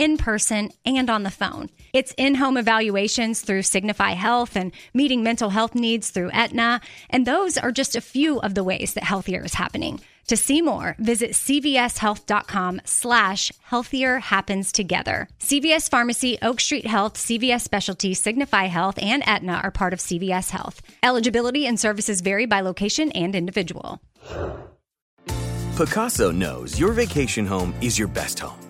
in person and on the phone. It's in home evaluations through Signify Health and meeting mental health needs through Aetna. And those are just a few of the ways that healthier is happening. To see more, visit cvshealth.com slash healthier happens together. CVS Pharmacy, Oak Street Health, CVS Specialty, Signify Health, and Aetna are part of CVS Health. Eligibility and services vary by location and individual. Pacaso knows your vacation home is your best home.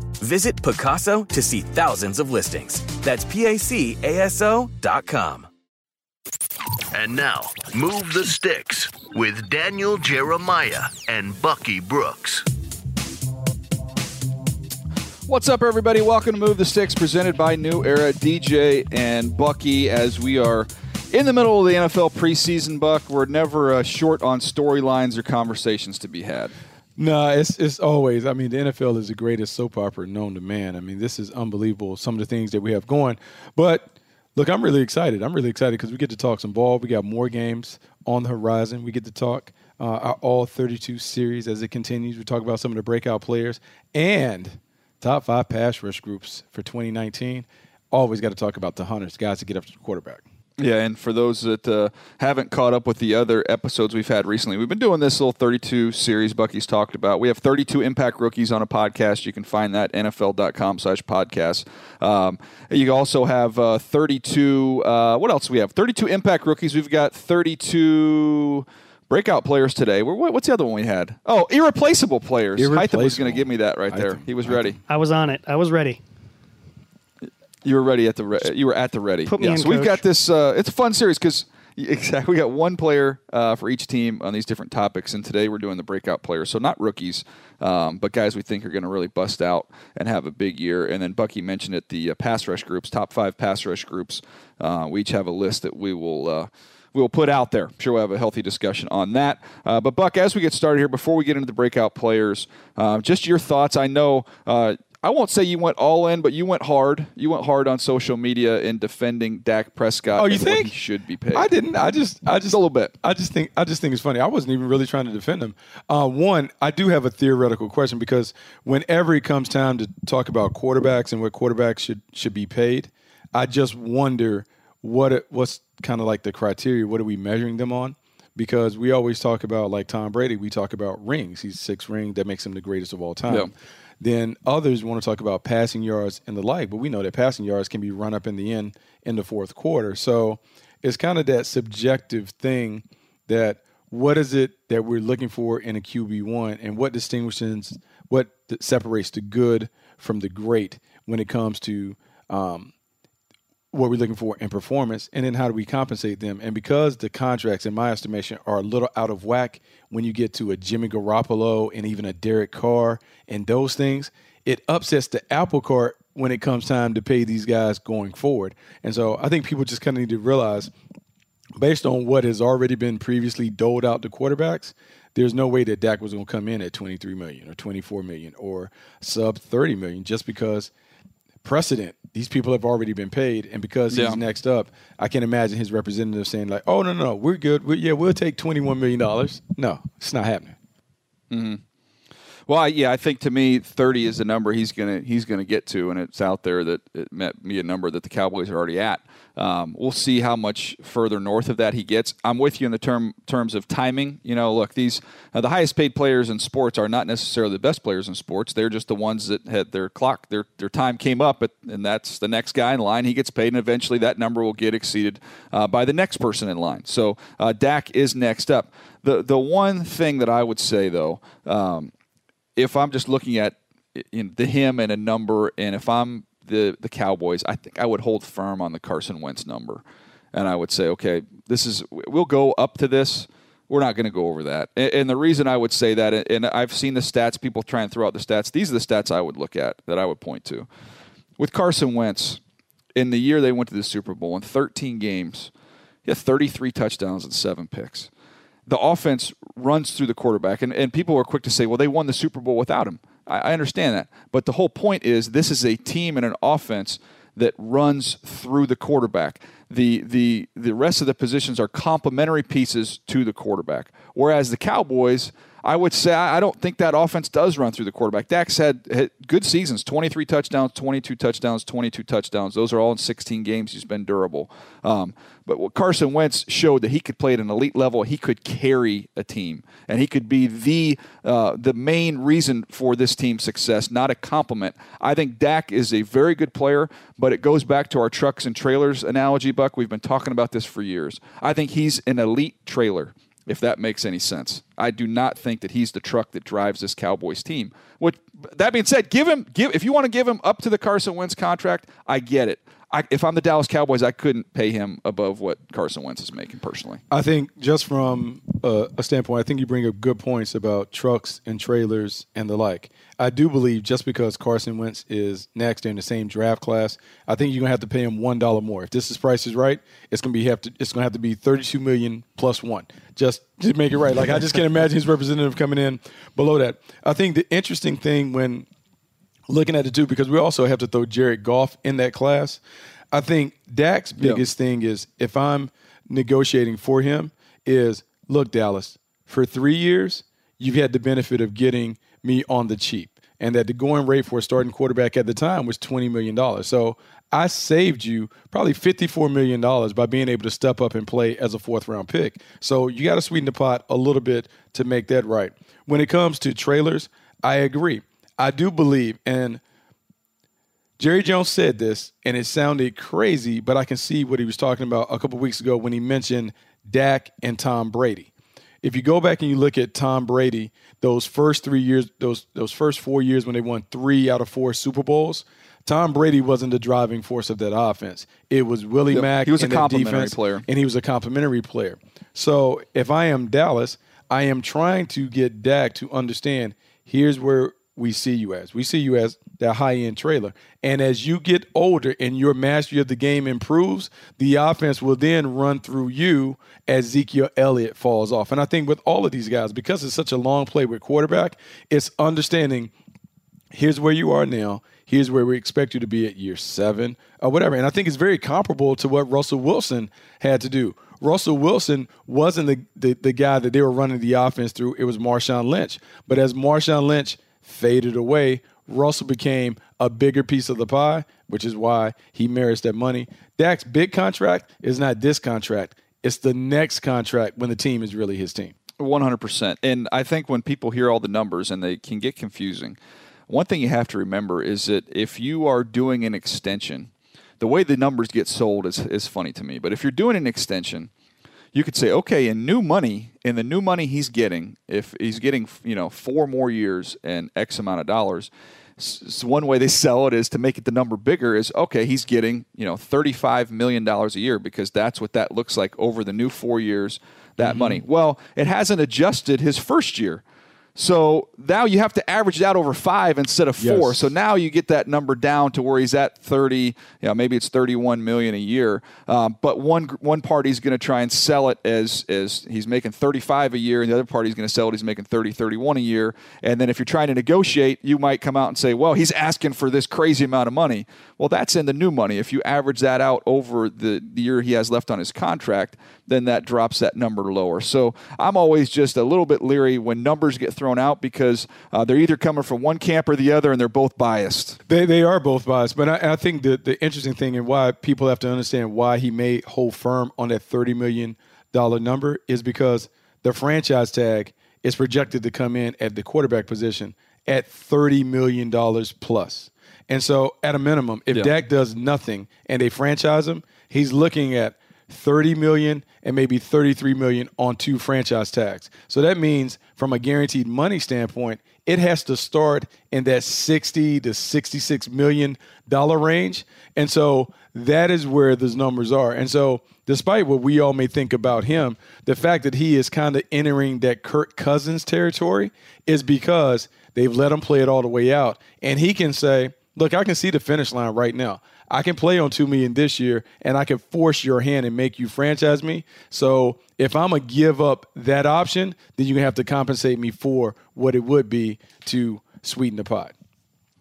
Visit Pacaso to see thousands of listings. That's P-A-C-A-S-O dot com. And now, Move the Sticks with Daniel Jeremiah and Bucky Brooks. What's up, everybody? Welcome to Move the Sticks, presented by New Era DJ and Bucky. As we are in the middle of the NFL preseason, Buck, we're never uh, short on storylines or conversations to be had. No, it's it's always. I mean, the NFL is the greatest soap opera known to man. I mean, this is unbelievable. Some of the things that we have going, but look, I'm really excited. I'm really excited because we get to talk some ball. We got more games on the horizon. We get to talk uh, our all 32 series as it continues. We talk about some of the breakout players and top five pass rush groups for 2019. Always got to talk about the hunters, guys to get up to the quarterback. Yeah, and for those that uh, haven't caught up with the other episodes we've had recently, we've been doing this little 32 series Bucky's talked about. We have 32 Impact Rookies on a podcast. You can find that NFL.com slash podcast. Um, you also have uh, 32, uh, what else we have? 32 Impact Rookies. We've got 32 breakout players today. What's the other one we had? Oh, irreplaceable players. Irreplaceable. was going to give me that right there. He was ready. I was on it. I was ready. You were ready at the re- you were at the ready. Put me yeah, in, so we've coach. got this. Uh, it's a fun series because exactly we got one player uh, for each team on these different topics, and today we're doing the breakout players. So not rookies, um, but guys we think are going to really bust out and have a big year. And then Bucky mentioned it, the uh, pass rush groups, top five pass rush groups. Uh, we each have a list that we will uh, we'll put out there. I'm sure we'll have a healthy discussion on that. Uh, but Buck, as we get started here, before we get into the breakout players, uh, just your thoughts. I know. Uh, I won't say you went all in, but you went hard. You went hard on social media in defending Dak Prescott. Oh, you think? he should be paid? I didn't. I just, I just a little bit. I just think, I just think it's funny. I wasn't even really trying to defend him. Uh, one, I do have a theoretical question because whenever it comes time to talk about quarterbacks and what quarterbacks should should be paid, I just wonder what it, what's kind of like the criteria. What are we measuring them on? Because we always talk about like Tom Brady, we talk about rings. He's six ring that makes him the greatest of all time. Yeah. Then others want to talk about passing yards and the like, but we know that passing yards can be run up in the end in the fourth quarter. So it's kind of that subjective thing that what is it that we're looking for in a QB one, and what distinguishes what separates the good from the great when it comes to um, what we're looking for in performance, and then how do we compensate them? And because the contracts, in my estimation, are a little out of whack when you get to a Jimmy Garoppolo and even a Derek Carr and those things, it upsets the apple cart when it comes time to pay these guys going forward. And so I think people just kind of need to realize, based on what has already been previously doled out to quarterbacks, there's no way that Dak was going to come in at 23 million or 24 million or sub 30 million just because precedent. These people have already been paid, and because he's Yeah. next up, I can imagine his representative saying like, "Oh no, no, no we're good. we yeah, we'll take 21 million dollars." No, it's not happening. Mm-hmm. Well, I, yeah, I think to me, thirty is the number he's gonna he's gonna get to, and it's out there that it met me a number that the Cowboys are already at. Um, we'll see how much further north of that he gets. I'm with you in the term terms of timing. You know, look, these uh, the highest paid players in sports are not necessarily the best players in sports. They're just the ones that had their clock, their their time came up, at, and that's the next guy in line. He gets paid, and eventually that number will get exceeded uh, by the next person in line. So uh, Dak is next up. The the one thing that I would say though. Um, if I'm just looking at the him and a number, and if I'm the the Cowboys, I think I would hold firm on the Carson Wentz number, and I would say, okay, this is we'll go up to this. We're not going to go over that. And, and the reason I would say that, and I've seen the stats, people try and throw out the stats. These are the stats I would look at that I would point to. With Carson Wentz, in the year they went to the Super Bowl, in 13 games, he had 33 touchdowns and seven picks the offense runs through the quarterback, and, and people are quick to say, well, they won the Super Bowl without him. I, I understand that. But the whole point is this is a team and an offense that runs through the quarterback. The, the, the rest of the positions are complementary pieces to the quarterback. Whereas the Cowboys, I would say I don't think that offense does run through the quarterback. Dak's had, had good seasons 23 touchdowns, 22 touchdowns, 22 touchdowns. Those are all in 16 games. He's been durable. Um, but what Carson Wentz showed that he could play at an elite level. He could carry a team, and he could be the uh, the main reason for this team's success, not a compliment. I think Dak is a very good player, but it goes back to our trucks and trailers analogy, Buck. We've been talking about this for years. I think he's an elite trailer if that makes any sense. I do not think that he's the truck that drives this Cowboys team. What that being said, give him give if you want to give him up to the Carson Wentz contract, I get it. I, if I'm the Dallas Cowboys, I couldn't pay him above what Carson Wentz is making personally. I think just from a, a standpoint, I think you bring up good points about trucks and trailers and the like. I do believe just because Carson Wentz is next in the same draft class, I think you're gonna have to pay him one dollar more. If this is price is right, it's gonna be have to it's gonna have to be 32 million plus one just to make it right. Like I just can't imagine his representative coming in below that. I think the interesting thing when looking at the two because we also have to throw Jared Goff in that class. I think Dak's biggest thing is if I'm negotiating for him is look Dallas for three years you've had the benefit of getting me on the cheap and that the going rate for a starting quarterback at the time was twenty million dollars. So I saved you probably fifty-four million dollars by being able to step up and play as a fourth-round pick. So you got to sweeten the pot a little bit to make that right. When it comes to trailers, I agree. I do believe, and Jerry Jones said this, and it sounded crazy, but I can see what he was talking about a couple weeks ago when he mentioned Dak and Tom Brady. If you go back and you look at Tom Brady, those first three years, those those first four years when they won three out of four Super Bowls, Tom Brady wasn't the driving force of that offense. It was Willie Yep. Mack. He was a complimentary defense, player. and he was a complimentary player. So if I am Dallas, I am trying to get Dak to understand here's where we see you as. We see you as that high end trailer. And as you get older and your mastery of the game improves, the offense will then run through you as Ezekiel Elliott falls off. And I think with all of these guys, because it's such a long play with quarterback, it's understanding here's where you are now. Here's where we expect you to be at year seven or whatever. And I think it's very comparable to what Russell Wilson had to do. Russell Wilson wasn't the, the, the guy that they were running the offense through. It was Marshawn Lynch. But as Marshawn Lynch faded away, Russell became a bigger piece of the pie, which is why he merits that money. Dak's big contract is not this contract. It's the next contract when the team is really his team. 100%. And I think when people hear all the numbers and they can get confusing, one thing you have to remember is that if you are doing an extension, the way the numbers get sold is, is funny to me. But if you're doing an extension, you could say, okay, in new money, in the new money he's getting, if he's getting, you know, four more years and X amount of dollars, so one way they sell it is to make it the number bigger is okay he's getting you know 35 million dollars a year because that's what that looks like over the new 4 years that mm-hmm. money well it hasn't adjusted his first year so now you have to average that over five instead of four. Yes. So now you get that number down to where he's at 30, you know, maybe it's 31 million a year. Um, but one one party's going to try and sell it as as he's making 35 a year, and the other party's going to sell it he's making 30, 31 a year. And then if you're trying to negotiate, you might come out and say, well, he's asking for this crazy amount of money. Well, that's in the new money. If you average that out over the, the year he has left on his contract, then that drops that number lower. So I'm always just a little bit leery when numbers get thrown out because uh, they're either coming from one camp or the other, and they're both biased. They, they are both biased. But I, I think the, the interesting thing and why people have to understand why he may hold firm on that $30 million number is because the franchise tag is projected to come in at the quarterback position at $30 million plus. And so, at a minimum, if yeah. Dak does nothing and they franchise him, he's looking at 30 million and maybe 33 million on two franchise tags. So that means from a guaranteed money standpoint, it has to start in that 60 to 66 million dollar range. And so that is where those numbers are. And so despite what we all may think about him, the fact that he is kind of entering that Kirk Cousins territory is because they've let him play it all the way out and he can say, "Look, I can see the finish line right now. I can play on two million this year, and I can force your hand and make you franchise me. So if I'm gonna give up that option, then you're gonna have to compensate me for what it would be to sweeten the pot.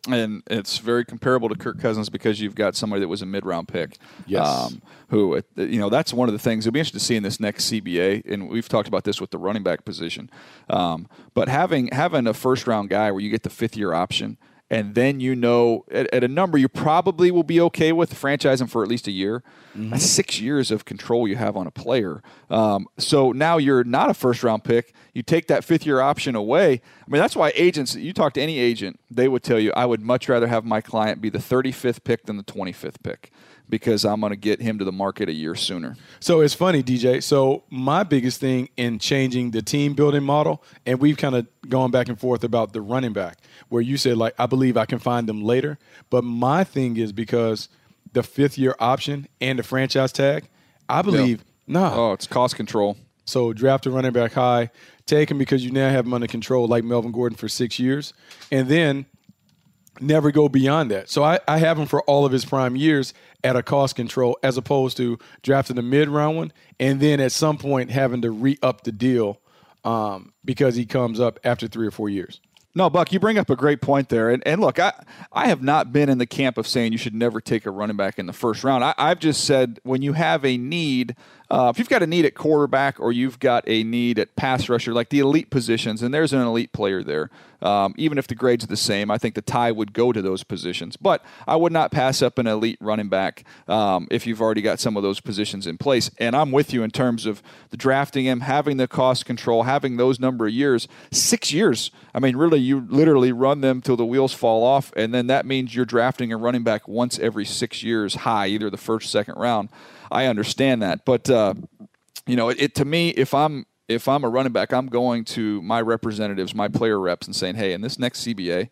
And it's very comparable to Kirk Cousins because you've got somebody that was a mid-round pick. Yes. Um, who, you know, that's one of the things it'll be interesting to see in this next CBA. And we've talked about this with the running back position. Um, but having having a first-round guy where you get the fifth-year option – and then you know at, at, a number you probably will be okay with franchising for at least a year. Mm-hmm. That's six years of control you have on a player. Um, so now you're not a first round pick. You take that fifth year option away. I mean, that's why agents, you talk to any agent, they would tell you, I would much rather have my client be the 35th pick than the 25th pick because I'm going to get him to the market a year sooner. So it's funny, DJ. So my biggest thing in changing the team building model, and we've kind of gone back and forth about the running back, where you said like I believe I can find them later, but my thing is because the fifth year option and the franchise tag, I believe no. Nah. Oh, it's cost control. So draft a running back high, take him because you now have him under control, like Melvin Gordon for six years, and then never go beyond that. So I, I have him for all of his prime years at a cost control as opposed to drafting a mid round one and then at some point having to re up the deal um, because he comes up after three or four years. No, Buck, you bring up a great point there. And, and look, I, I have not been in the camp of saying you should never take a running back in the first round. I, I've just said when you have a need – uh, if you've got a need at quarterback or you've got a need at pass rusher, like the elite positions, and there's an elite player there, um, even if the grade's are the same, I think the tie would go to those positions. But I would not pass up an elite running back um, if you've already got some of those positions in place. And I'm with you in terms of the drafting him, having the cost control, having those number of years. Six years. I mean, really, you literally run them till the wheels fall off, and then that means you're drafting a running back once every six years high, either the first, second round. I understand that, but uh, you know, it, it, to me, if I'm if I'm a running back, I'm going to my representatives, my player reps, and saying, hey, in this next CBA,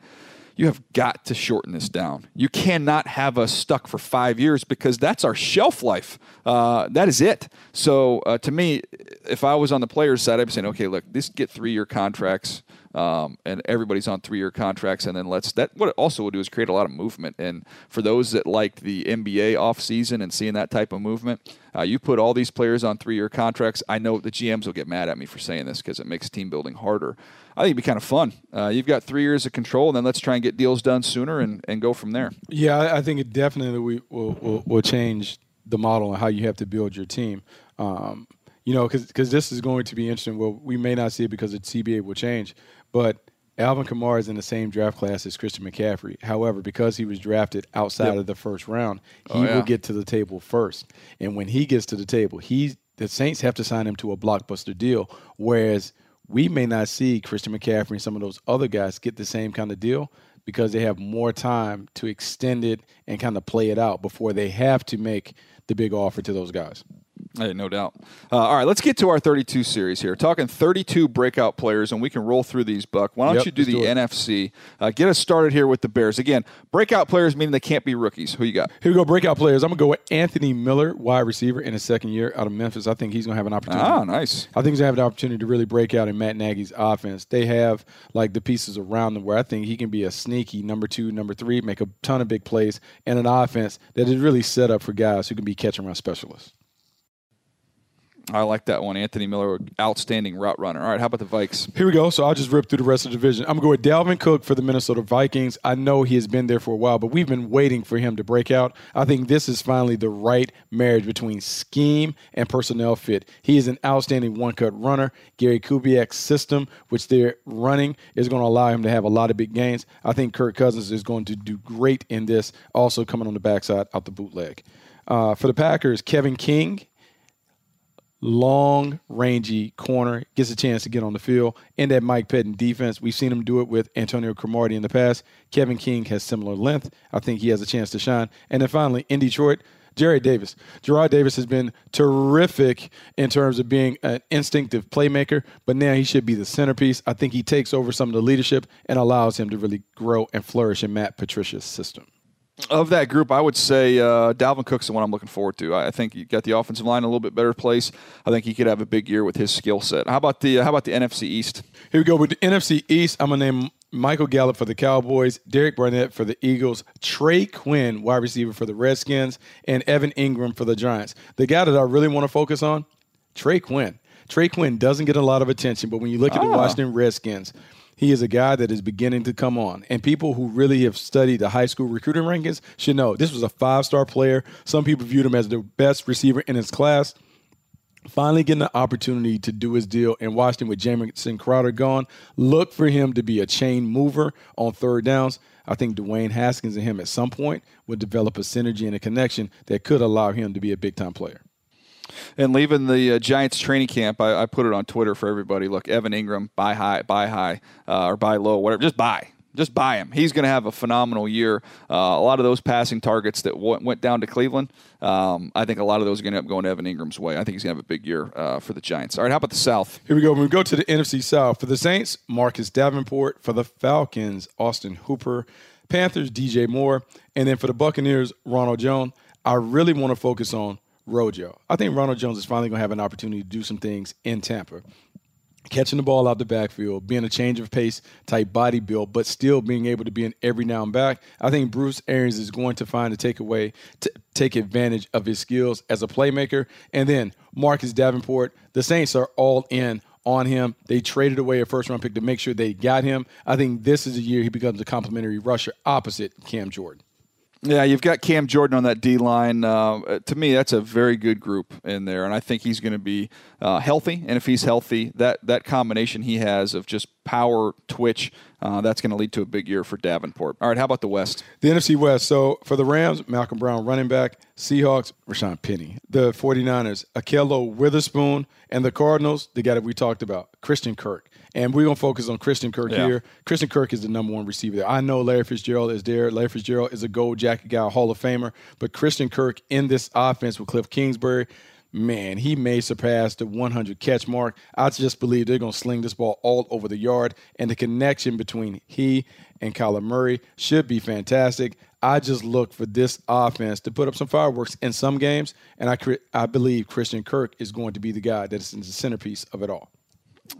you have got to shorten this down. You cannot have us stuck for five years because that's our shelf life. Uh, that is it. So uh, to me, if I was on the players' side, I'd be saying, okay, look, this get three year contracts. Um, and everybody's on three-year contracts, and then let's that. What it also would do is create a lot of movement. And for those that like the NBA offseason and seeing that type of movement, uh, you put all these players on three-year contracts. I know the GMs will get mad at me for saying this because it makes team building harder. I think it'd be kind of fun. Uh, you've got three years of control, and then let's try and get deals done sooner and, and go from there. Yeah, I think it definitely will, will, will change the model and how you have to build your team. Um, you know, because this is going to be interesting. Well, we may not see it because the CBA will change, but Alvin Kamara is in the same draft class as Christian McCaffrey. However, because he was drafted outside Yep. of the first round, oh, he Oh, yeah. will get to the table first. And when he gets to the table, he the Saints have to sign him to a blockbuster deal. Whereas we may not see Christian McCaffrey and some of those other guys get the same kind of deal because they have more time to extend it and kind of play it out before they have to make the big offer to those guys. Hey, no doubt. Uh, all right, let's get to our 32 series here. Talking 32 breakout players, and we can roll through these, Buck. Why don't Yep, you do the do. NFC? Uh, get us started here with the Bears. Again, breakout players meaning they can't be rookies. Who you got? Here we go, breakout players. I'm gonna go with Anthony Miller, wide receiver in his second year out of Memphis. I think he's gonna have an opportunity. Ah, nice. I think he's gonna have the opportunity to really break out in Matt Nagy's offense. They have like the pieces around them where I think he can be a sneaky number two, number three, make a ton of big plays, and an offense that is really set up for guys who can be catch and run specialists. I like that one. Anthony Miller, outstanding route runner. All right, how about the Vikes? Here we go. So I'll just rip through the rest of the division. I'm going to go with Dalvin Cook for the Minnesota Vikings. I know he has been there for a while, but we've been waiting for him to break out. I think this is finally the right marriage between scheme and personnel fit. He is an outstanding one cut runner. Gary Kubiak's system, which they're running, is going to allow him to have a lot of big gains. I think Kirk Cousins is going to do great in this, also coming on the backside out the bootleg. Uh, for the Packers, Kevin King long, rangy corner, gets a chance to get on the field. In that Mike Pettin defense, we've seen him do it with Antonio Cromartie in the past. Kevin King has similar length. I think he has a chance to shine. And then finally, in Detroit, Jarrad Davis. Gerard Davis has been terrific in terms of being an instinctive playmaker, but now he should be the centerpiece. I think he takes over some of the leadership and allows him to really grow and flourish in Matt Patricia's system. Of that group, I would say uh, Dalvin Cook's the one I'm looking forward to. I I think you got the offensive line in a little bit better place. I think he could have a big year with his skill set. How about the uh, How about the NFC East? Here we go with the NFC East. I'm gonna name Michael Gallup for the Cowboys, Derek Barnett for the Eagles, Trey Quinn, wide receiver for the Redskins, and Evan Engram for the Giants. The guy that I really want to focus on, Trey Quinn. Trey Quinn doesn't get a lot of attention, but when you look at the Washington Redskins, he is a guy that is beginning to come on. And people who really have studied the high school recruiting rankings should know this was a five star player. Some people viewed him as the best receiver in his class finally getting the opportunity to do his deal in Washington with Jamison Crowder gone. Look for him to be a chain mover on third downs. I think Dwayne Haskins and him at some point would develop a synergy and a connection that could allow him to be a big time player. And leaving the uh, Giants training camp, I, I put it on Twitter for everybody. Look, Evan Engram, buy high, buy high, uh, or buy low, whatever. Just buy. Just buy him. He's going to have a phenomenal year. Uh, a lot of those passing targets that w- went down to Cleveland, um, I think a lot of those are going to end up going Evan Engram's way. I think he's going to have a big year uh, for the Giants. All right, how about the South? Here we go. When we go to the NFC South, for the Saints, Marcus Davenport. For the Falcons, Austin Hooper. Panthers, DJ Moore. And then for the Buccaneers, Ronald Jones. I really want to focus on Rojo. I think Ronald Jones is finally going to have an opportunity to do some things in Tampa. Catching the ball out the backfield, being a change of pace type body build, but still being able to be an every now and back. I think Bruce Arians is going to find a takeaway, t- take advantage of his skills as a playmaker. And then Marcus Davenport, the Saints are all in on him. They traded away a first round pick to make sure they got him. I think this is a year he becomes a complimentary rusher opposite Cam Jordan. Yeah, you've got Cam Jordan on that D line. Uh, to me, that's a very good group in there, and I think he's going to be uh, healthy. And if he's healthy, that that combination he has of just power, twitch, uh, that's going to lead to a big year for Davenport. All right, how about the West? The NFC West. So for the Rams, Malcolm Brown, running back. Seahawks, Rashawn Penny. The 49ers, Ahkello Witherspoon. And the Cardinals, the guy that we talked about, Christian Kirk. And we're going to focus on Christian Kirk Yeah. here. Christian Kirk is the number one receiver there. I know Larry Fitzgerald is there. Larry Fitzgerald is a gold jacket guy, Hall of Famer. But Christian Kirk in this offense with Cliff Kingsbury, man, he may surpass the 100 catch mark. I just believe they're going to sling this ball all over the yard. And the connection between he and Kyler Murray should be fantastic. I just look for this offense to put up some fireworks in some games, and I I believe Christian Kirk is going to be the guy that's the centerpiece of it all.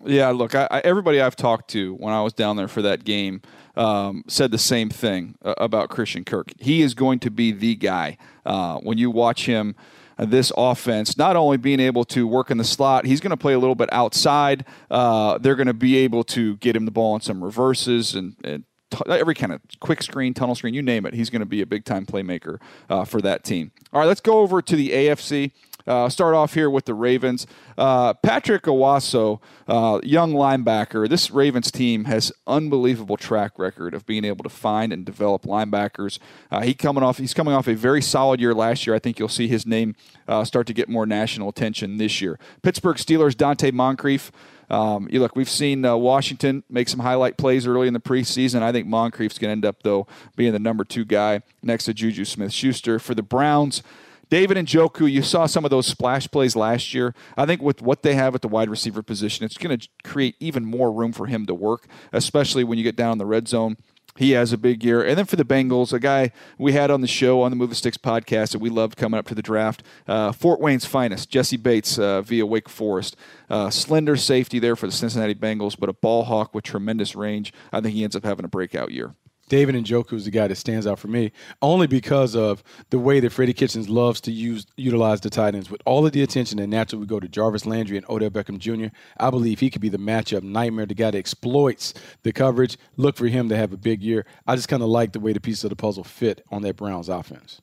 Yeah, look, I, I, everybody I've talked to when I was down there for that game um, said the same thing uh, about Christian Kirk. He is going to be the guy uh, when you watch him. This offense, not only being able to work in the slot, he's going to play a little bit outside. Uh, they're going to be able to get him the ball in some reverses and, and t- every kind of quick screen, tunnel screen, you name it. He's going to be a big time playmaker uh, for that team. All right, let's go over to the AFC. Uh, start off here with the Ravens. Uh, Patrick Onwuasor, uh, young linebacker. This Ravens team has unbelievable track record of being able to find and develop linebackers. Uh, he coming off. He's coming off a very solid year last year. I think you'll see his name uh, start to get more national attention this year. Pittsburgh Steelers. Donte Moncrief. Um, you look, we've seen uh, Washington make some highlight plays early in the preseason. I think Moncrief's going to end up, though, being the number two guy next to Juju Smith Schuster. For the Browns, David Njoku, you saw some of those splash plays last year. I think with what they have at the wide receiver position, it's going to create even more room for him to work, especially when you get down in the red zone. He has a big year. And then for the Bengals, a guy we had on the show on the Move the Sticks podcast that we loved coming up to the draft, uh, Fort Wayne's finest, Jessie Bates uh, via Wake Forest. Uh, slender safety there for the Cincinnati Bengals, but a ball hawk with tremendous range. I think he ends up having a breakout year. David and Njoku is the guy that stands out for me, only because of the way that Freddie Kitchens loves to use utilize the tight ends. With all of the attention and naturally we go to Jarvis Landry and Odell Beckham Jr., I believe he could be the matchup nightmare, the guy that exploits the coverage. Look for him to have a big year. I just kind of like the way the pieces of the puzzle fit on that Browns offense.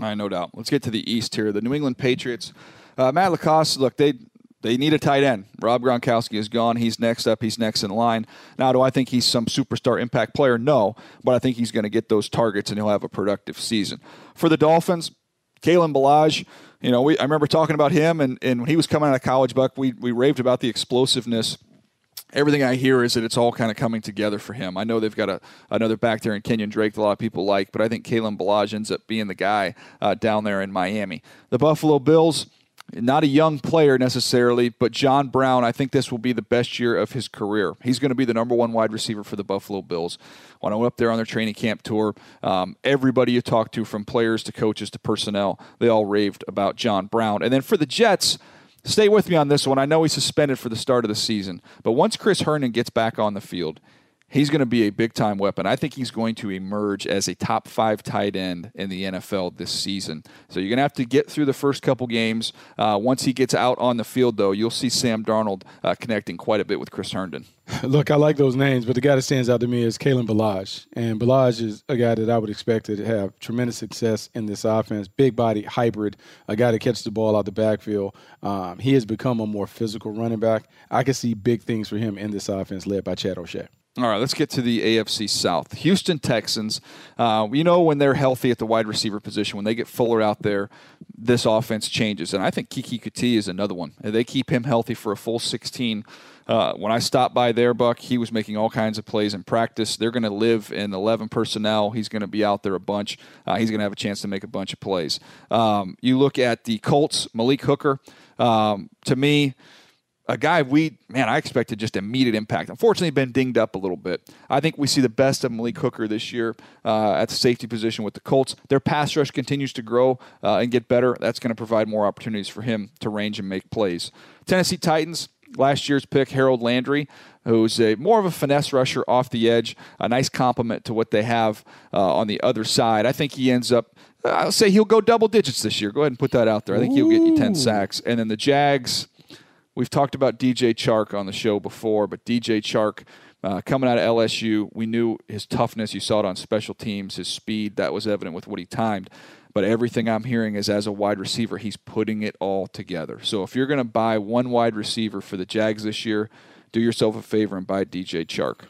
I no doubt. Let's get to the East here. The New England Patriots. Uh, Matt LaCosse, look, they they need a tight end. Rob Gronkowski is gone. He's next up. He's next in line. Now, do I think he's some superstar impact player? No, but I think he's going to get those targets and he'll have a productive season. For the Dolphins, Kalen Ballage, you know, we, I remember talking about him, and, and when he was coming out of college, Buck, we, we raved about the explosiveness everything I hear is that it's all kind of coming together for him. I know they've got a, another back there in Kenyon Drake that a lot of people like, but I think Kalen Ballage ends up being the guy uh, down there in Miami. The Buffalo Bills, not a young player necessarily, but John Brown, I think this will be the best year of his career. He's going to be the number one wide receiver for the Buffalo Bills. When I went up there on their training camp tour, um, everybody you talked to, from players to coaches to personnel, they all raved about John Brown. And then for the Jets, stay with me on this one. I know he's suspended for the start of the season, but once Chris Herndon gets back on the field, he's going to be a big time weapon. I think he's going to emerge as a top five tight end in the NFL this season. So you're going to have to get through the first couple games. Uh, once he gets out on the field, though, you'll see Sam Darnold uh, connecting quite a bit with Chris Herndon. Look, I like those names, but the guy that stands out to me is Kalen Ballage. And Ballage is a guy that I would expect to have tremendous success in this offense. Big body, hybrid, a guy that catches the ball out the backfield. Um, he has become a more physical running back. I can see big things for him in this offense led by Chad O'Shea. All right, let's get to the AFC South. Houston Texans, uh, you know, when they're healthy at the wide receiver position, when they get Fuller out there, this offense changes. And I think Keke Coutee is another one. They keep him healthy for a full 16. Uh, when I stopped by there, Buck, he was making all kinds of plays in practice. They're going to live in 11 personnel. He's going to be out there a bunch. Uh, he's going to have a chance to make a bunch of plays. Um, you look at the Colts, Malik Hooker. Um, to me, a guy we man I expected just immediate impact. Unfortunately, been dinged up a little bit. I think we see the best of Malik Hooker this year uh, at the safety position with the Colts. Their pass rush continues to grow uh, and get better. That's going to provide more opportunities for him to range and make plays. Tennessee Titans. Last year's pick, Harold Landry, who's a more of a finesse rusher off the edge, a nice complement to what they have uh, on the other side. I think he ends up I'll say he'll go double digits this year. Go ahead and put that out there. I think he'll get you 10 sacks. And then the Jags, We've talked about DJ Chark on the show before, but DJ Chark uh, coming out of LSU, we knew his toughness. You saw it on special teams, his speed. That was evident with what he timed. But everything I'm hearing is as a wide receiver, he's putting it all together. So if you're going to buy one wide receiver for the Jags this year, do yourself a favor and buy DJ Chark.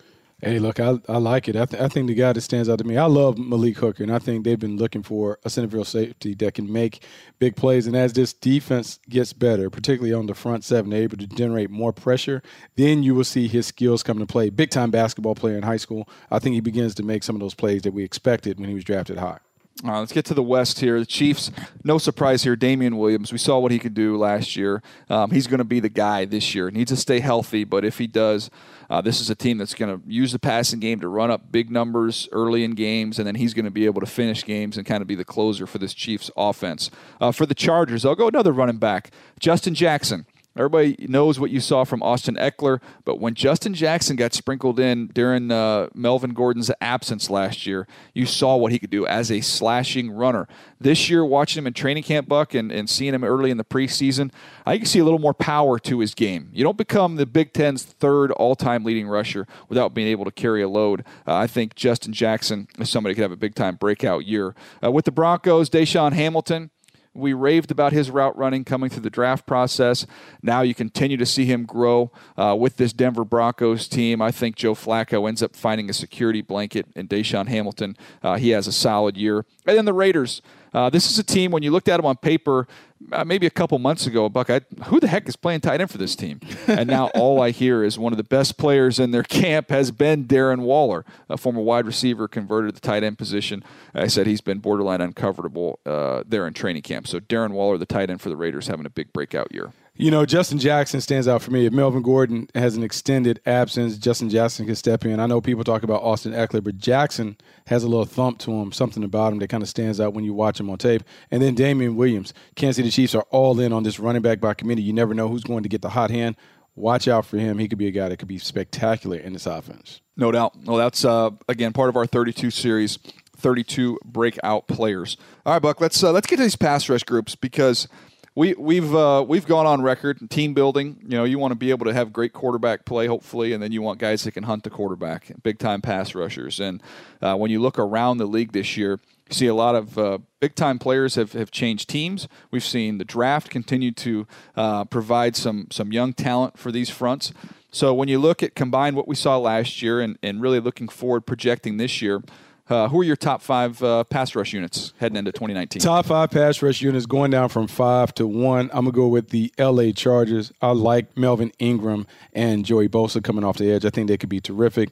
Hey, look, I, I like it. I, th- I think the guy that stands out to me, I love Malik Hooker, and I think they've been looking for a centerfield safety that can make big plays. And as this defense gets better, particularly on the front seven, able to generate more pressure, then you will see his skills come to play. Big time basketball player in high school. I think he begins to make some of those plays that we expected when he was drafted high. Uh, let's get to the West here. The Chiefs, no surprise here. Damien Williams, we saw what he could do last year. Um, he's going to be the guy this year. Needs to stay healthy, but if he does, uh, this is a team that's going to use the passing game to run up big numbers early in games, and then he's going to be able to finish games and kind of be the closer for this Chiefs offense. Uh, for the Chargers, I'll go another running back, Justin Jackson. Everybody knows what you saw from Austin Ekeler, but when Justin Jackson got sprinkled in during uh, Melvin Gordon's absence last year, you saw what he could do as a slashing runner. This year, watching him in training camp, Buck, and, and seeing him early in the preseason, I can see a little more power to his game. You don't become the Big Ten's third all time leading rusher without being able to carry a load. Uh, I think Justin Jackson is somebody who could have a big time breakout year. Uh, with the Broncos, DaeSean Hamilton we raved about his route running coming through the draft process. Now you continue to see him grow uh, with this Denver Broncos team. I think Joe Flacco ends up finding a security blanket in DaeSean Hamilton. Uh, he has a solid year. And then the Raiders. Uh, this is a team, when you looked at them on paper, uh, maybe a couple months ago, Buck, I, who the heck is playing tight end for this team? And now all I hear is one of the best players in their camp has been Darren Waller, a former wide receiver converted to the tight end position. I said he's been borderline uncoverable uh, there in training camp. So Darren Waller, the tight end for the Raiders, having a big breakout year. You know, Justin Jackson stands out for me. If Melvin Gordon has an extended absence, Justin Jackson can step in. I know people talk about Austin Ekeler, but Jackson has a little thump to him, something about him that kind of stands out when you watch him on tape. And then Damien Williams. Kansas City Chiefs are all in on this running back by committee. You never know who's going to get the hot hand. Watch out for him. He could be a guy that could be spectacular in this offense. No doubt. Well, that's, uh, again, part of our 32 series. 32 breakout players. All right, Buck. Let's uh, let's get to these pass rush groups because we we've uh, we've gone on record team building. You know, you want to be able to have great quarterback play, hopefully, and then you want guys that can hunt the quarterback, big time pass rushers. And uh, when you look around the league this year, you see a lot of uh, big time players have, have changed teams. We've seen the draft continue to uh, provide some some young talent for these fronts. So when you look at combine what we saw last year and, and really looking forward, projecting this year, uh, who are your top five uh, pass rush units heading into 2019? Top five pass rush units going down from five to one. I'm gonna go with the L.A. Chargers. I like Melvin Ingram and Joey Bosa coming off the edge. I think they could be terrific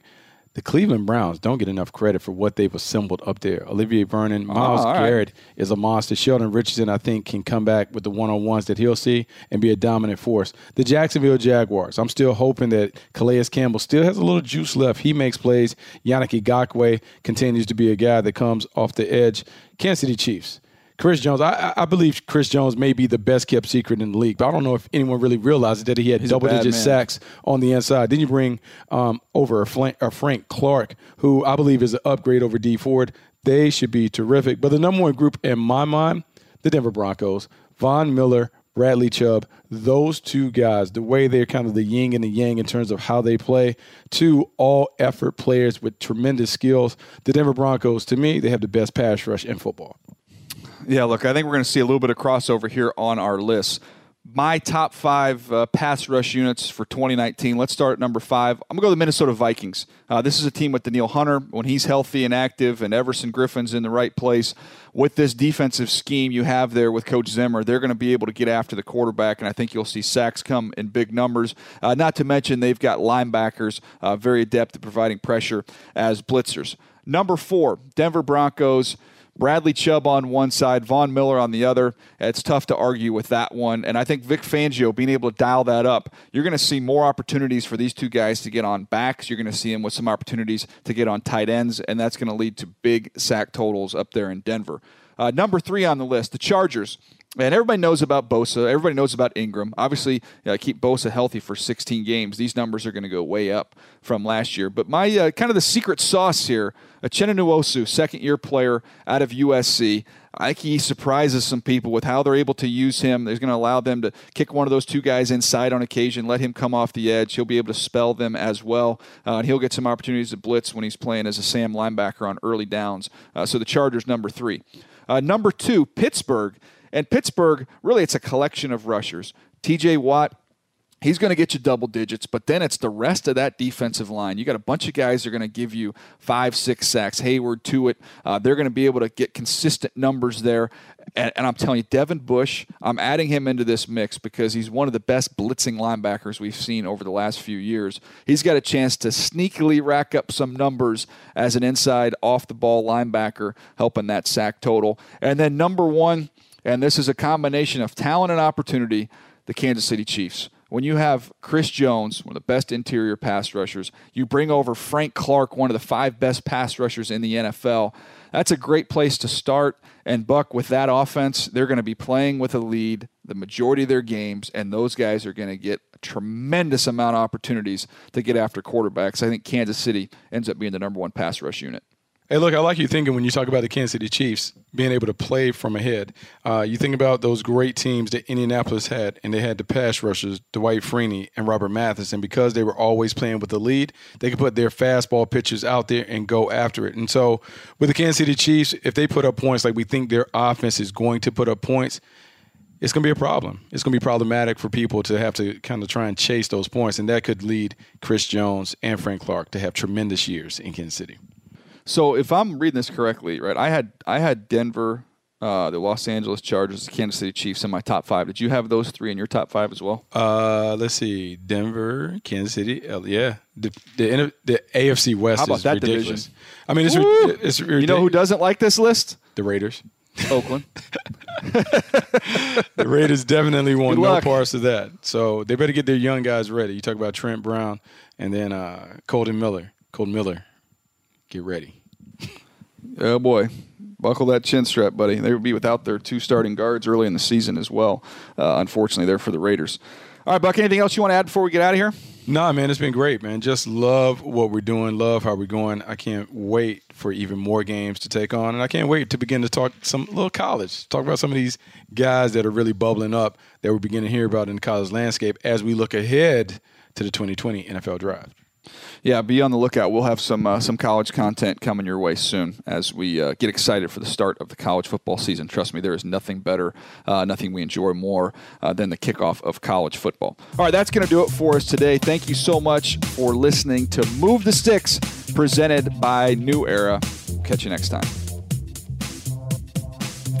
the Cleveland Browns don't get enough credit for what they've assembled up there. Olivier Vernon, ah, Miles oh, Garrett right. is a monster. Sheldon Richardson, I think, can come back with the one on ones that he'll see and be a dominant force. The Jacksonville Jaguars, I'm still hoping that Calais Campbell still has a little juice left. He makes plays. Yannick Ngakoue continues to be a guy that comes off the edge. Kansas City Chiefs. Chris Jones, I, I, believe Chris Jones may be the best kept secret in the league, but I don't know if anyone really realizes that he had double digit sacks on the inside. Then you bring um, over a, Frank, a Frank Clark, who I believe is an upgrade over Dee Ford. They should be terrific. But the number one group in my mind, the Denver Broncos, Von Miller, Bradley Chubb, those two guys, the way they're kind of the yin and the yang in terms of how they play, two all effort players with tremendous skills. The Denver Broncos, to me, they have the best pass rush in football. Yeah, look, I think we're going to see a little bit of crossover here on our list. My top five uh, pass rush units for 2019. Let's start at number five. I'm going to go to the Minnesota Vikings. Uh, this is a team with Danielle Hunter when he's healthy and active, and Everson Griffen's in the right place. With this defensive scheme you have there with Coach Zimmer, they're going to be able to get after the quarterback, and I think you'll see sacks come in big numbers. Uh, not to mention, they've got linebackers uh, very adept at providing pressure as blitzers. Number four, Denver Broncos. Bradley Chubb on one side, Von Miller on the other. It's tough to argue with that one. And I think Vic Fangio being able to dial that up, you're going to see more opportunities for these two guys to get on backs. You're going to see them with some opportunities to get on tight ends, and that's going to lead to big sack totals up there in Denver. Uh, number three on the list, the Chargers. And everybody knows about Bosa. Everybody knows about Ingram. Obviously, uh, keep Bosa healthy for 16 games. These numbers are going to go way up from last year. But my uh, kind of the secret sauce here, Uchenna Nwosu, second year player out of USC. I he surprises some people with how they're able to use him. They're going to allow them to kick one of those two guys inside on occasion, let him come off the edge. He'll be able to spell them as well, uh, and he'll get some opportunities to blitz when he's playing as a Sam linebacker on early downs. Uh, so the Chargers, number three. Uh, number two, Pittsburgh. And Pittsburgh, really, it's a collection of rushers. TJ Watt, he's going to get you double digits, but then it's the rest of that defensive line. You got a bunch of guys that are going to give you five, six sacks. Heyward to it. Uh, they're going to be able to get consistent numbers there. And, and, I'm telling you, Devin Bush, I'm adding him into this mix because he's one of the best blitzing linebackers we've seen over the last few years. He's got a chance to sneakily rack up some numbers as an inside off the ball linebacker, helping that sack total. And then number one, and this is a combination of talent and opportunity, the Kansas City Chiefs. When you have Chris Jones, one of the best interior pass rushers, you bring over Frank Clark, one of the five best pass rushers in the NFL. That's a great place to start. And Buck, with that offense, they're going to be playing with a lead the majority of their games, and those guys are going to get a tremendous amount of opportunities to get after quarterbacks. I think Kansas City ends up being the number one pass rush unit. Hey, look, I like you thinking when you talk about the Kansas City Chiefs being able to play from ahead. Uh, you think about those great teams that Indianapolis had, and they had the pass rushers, Dwight Freeney and Robert Mathis. And because they were always playing with the lead, they could put their fastball pitches out there and go after it. And so with the Kansas City Chiefs, if they put up points like we think their offense is going to put up points, it's going to be a problem. It's going to be problematic for people to have to kind of try and chase those points. And that could lead Chris Jones and Frank Clark to have tremendous years in Kansas City. So if I'm reading this correctly, right, I had I had Denver, uh, the Los Angeles Chargers, the Kansas City Chiefs in my top five. Did you have those three in your top five as well? Uh, let's see, Denver, Kansas City, uh, yeah, the the, the AFC West How about is that ridiculous. division? I mean, it's, ri- Woo! it's You know who doesn't like this list? the Raiders. Oakland. The Raiders definitely want Good no parts of that. So they better get their young guys ready. You talk about Trent Brown and then uh, Kolton Miller. Kolton Miller, get ready. Oh boy, buckle that chin strap, buddy. They would be without their two starting guards early in the season as well. Uh, unfortunately, there for the Raiders. All right, Buck. Anything else you want to add before we get out of here? Nah, man, it's been great, man. Just love what we're doing. Love how we're going. I can't wait for even more games to take on, and I can't wait to begin to talk some little college. Talk about some of these guys that are really bubbling up that we're beginning to hear about in the college landscape as we look ahead to the 2020 NFL Draft. Yeah, be on the lookout. We'll have some uh, some college content coming your way soon as we uh, get excited for the start of the college football season. Trust me, there is nothing better, uh, nothing we enjoy more uh, than the kickoff of college football. All right, that's going to do it for us today. Thank you so much for listening to Move the Sticks, presented by New Era. Catch you next time.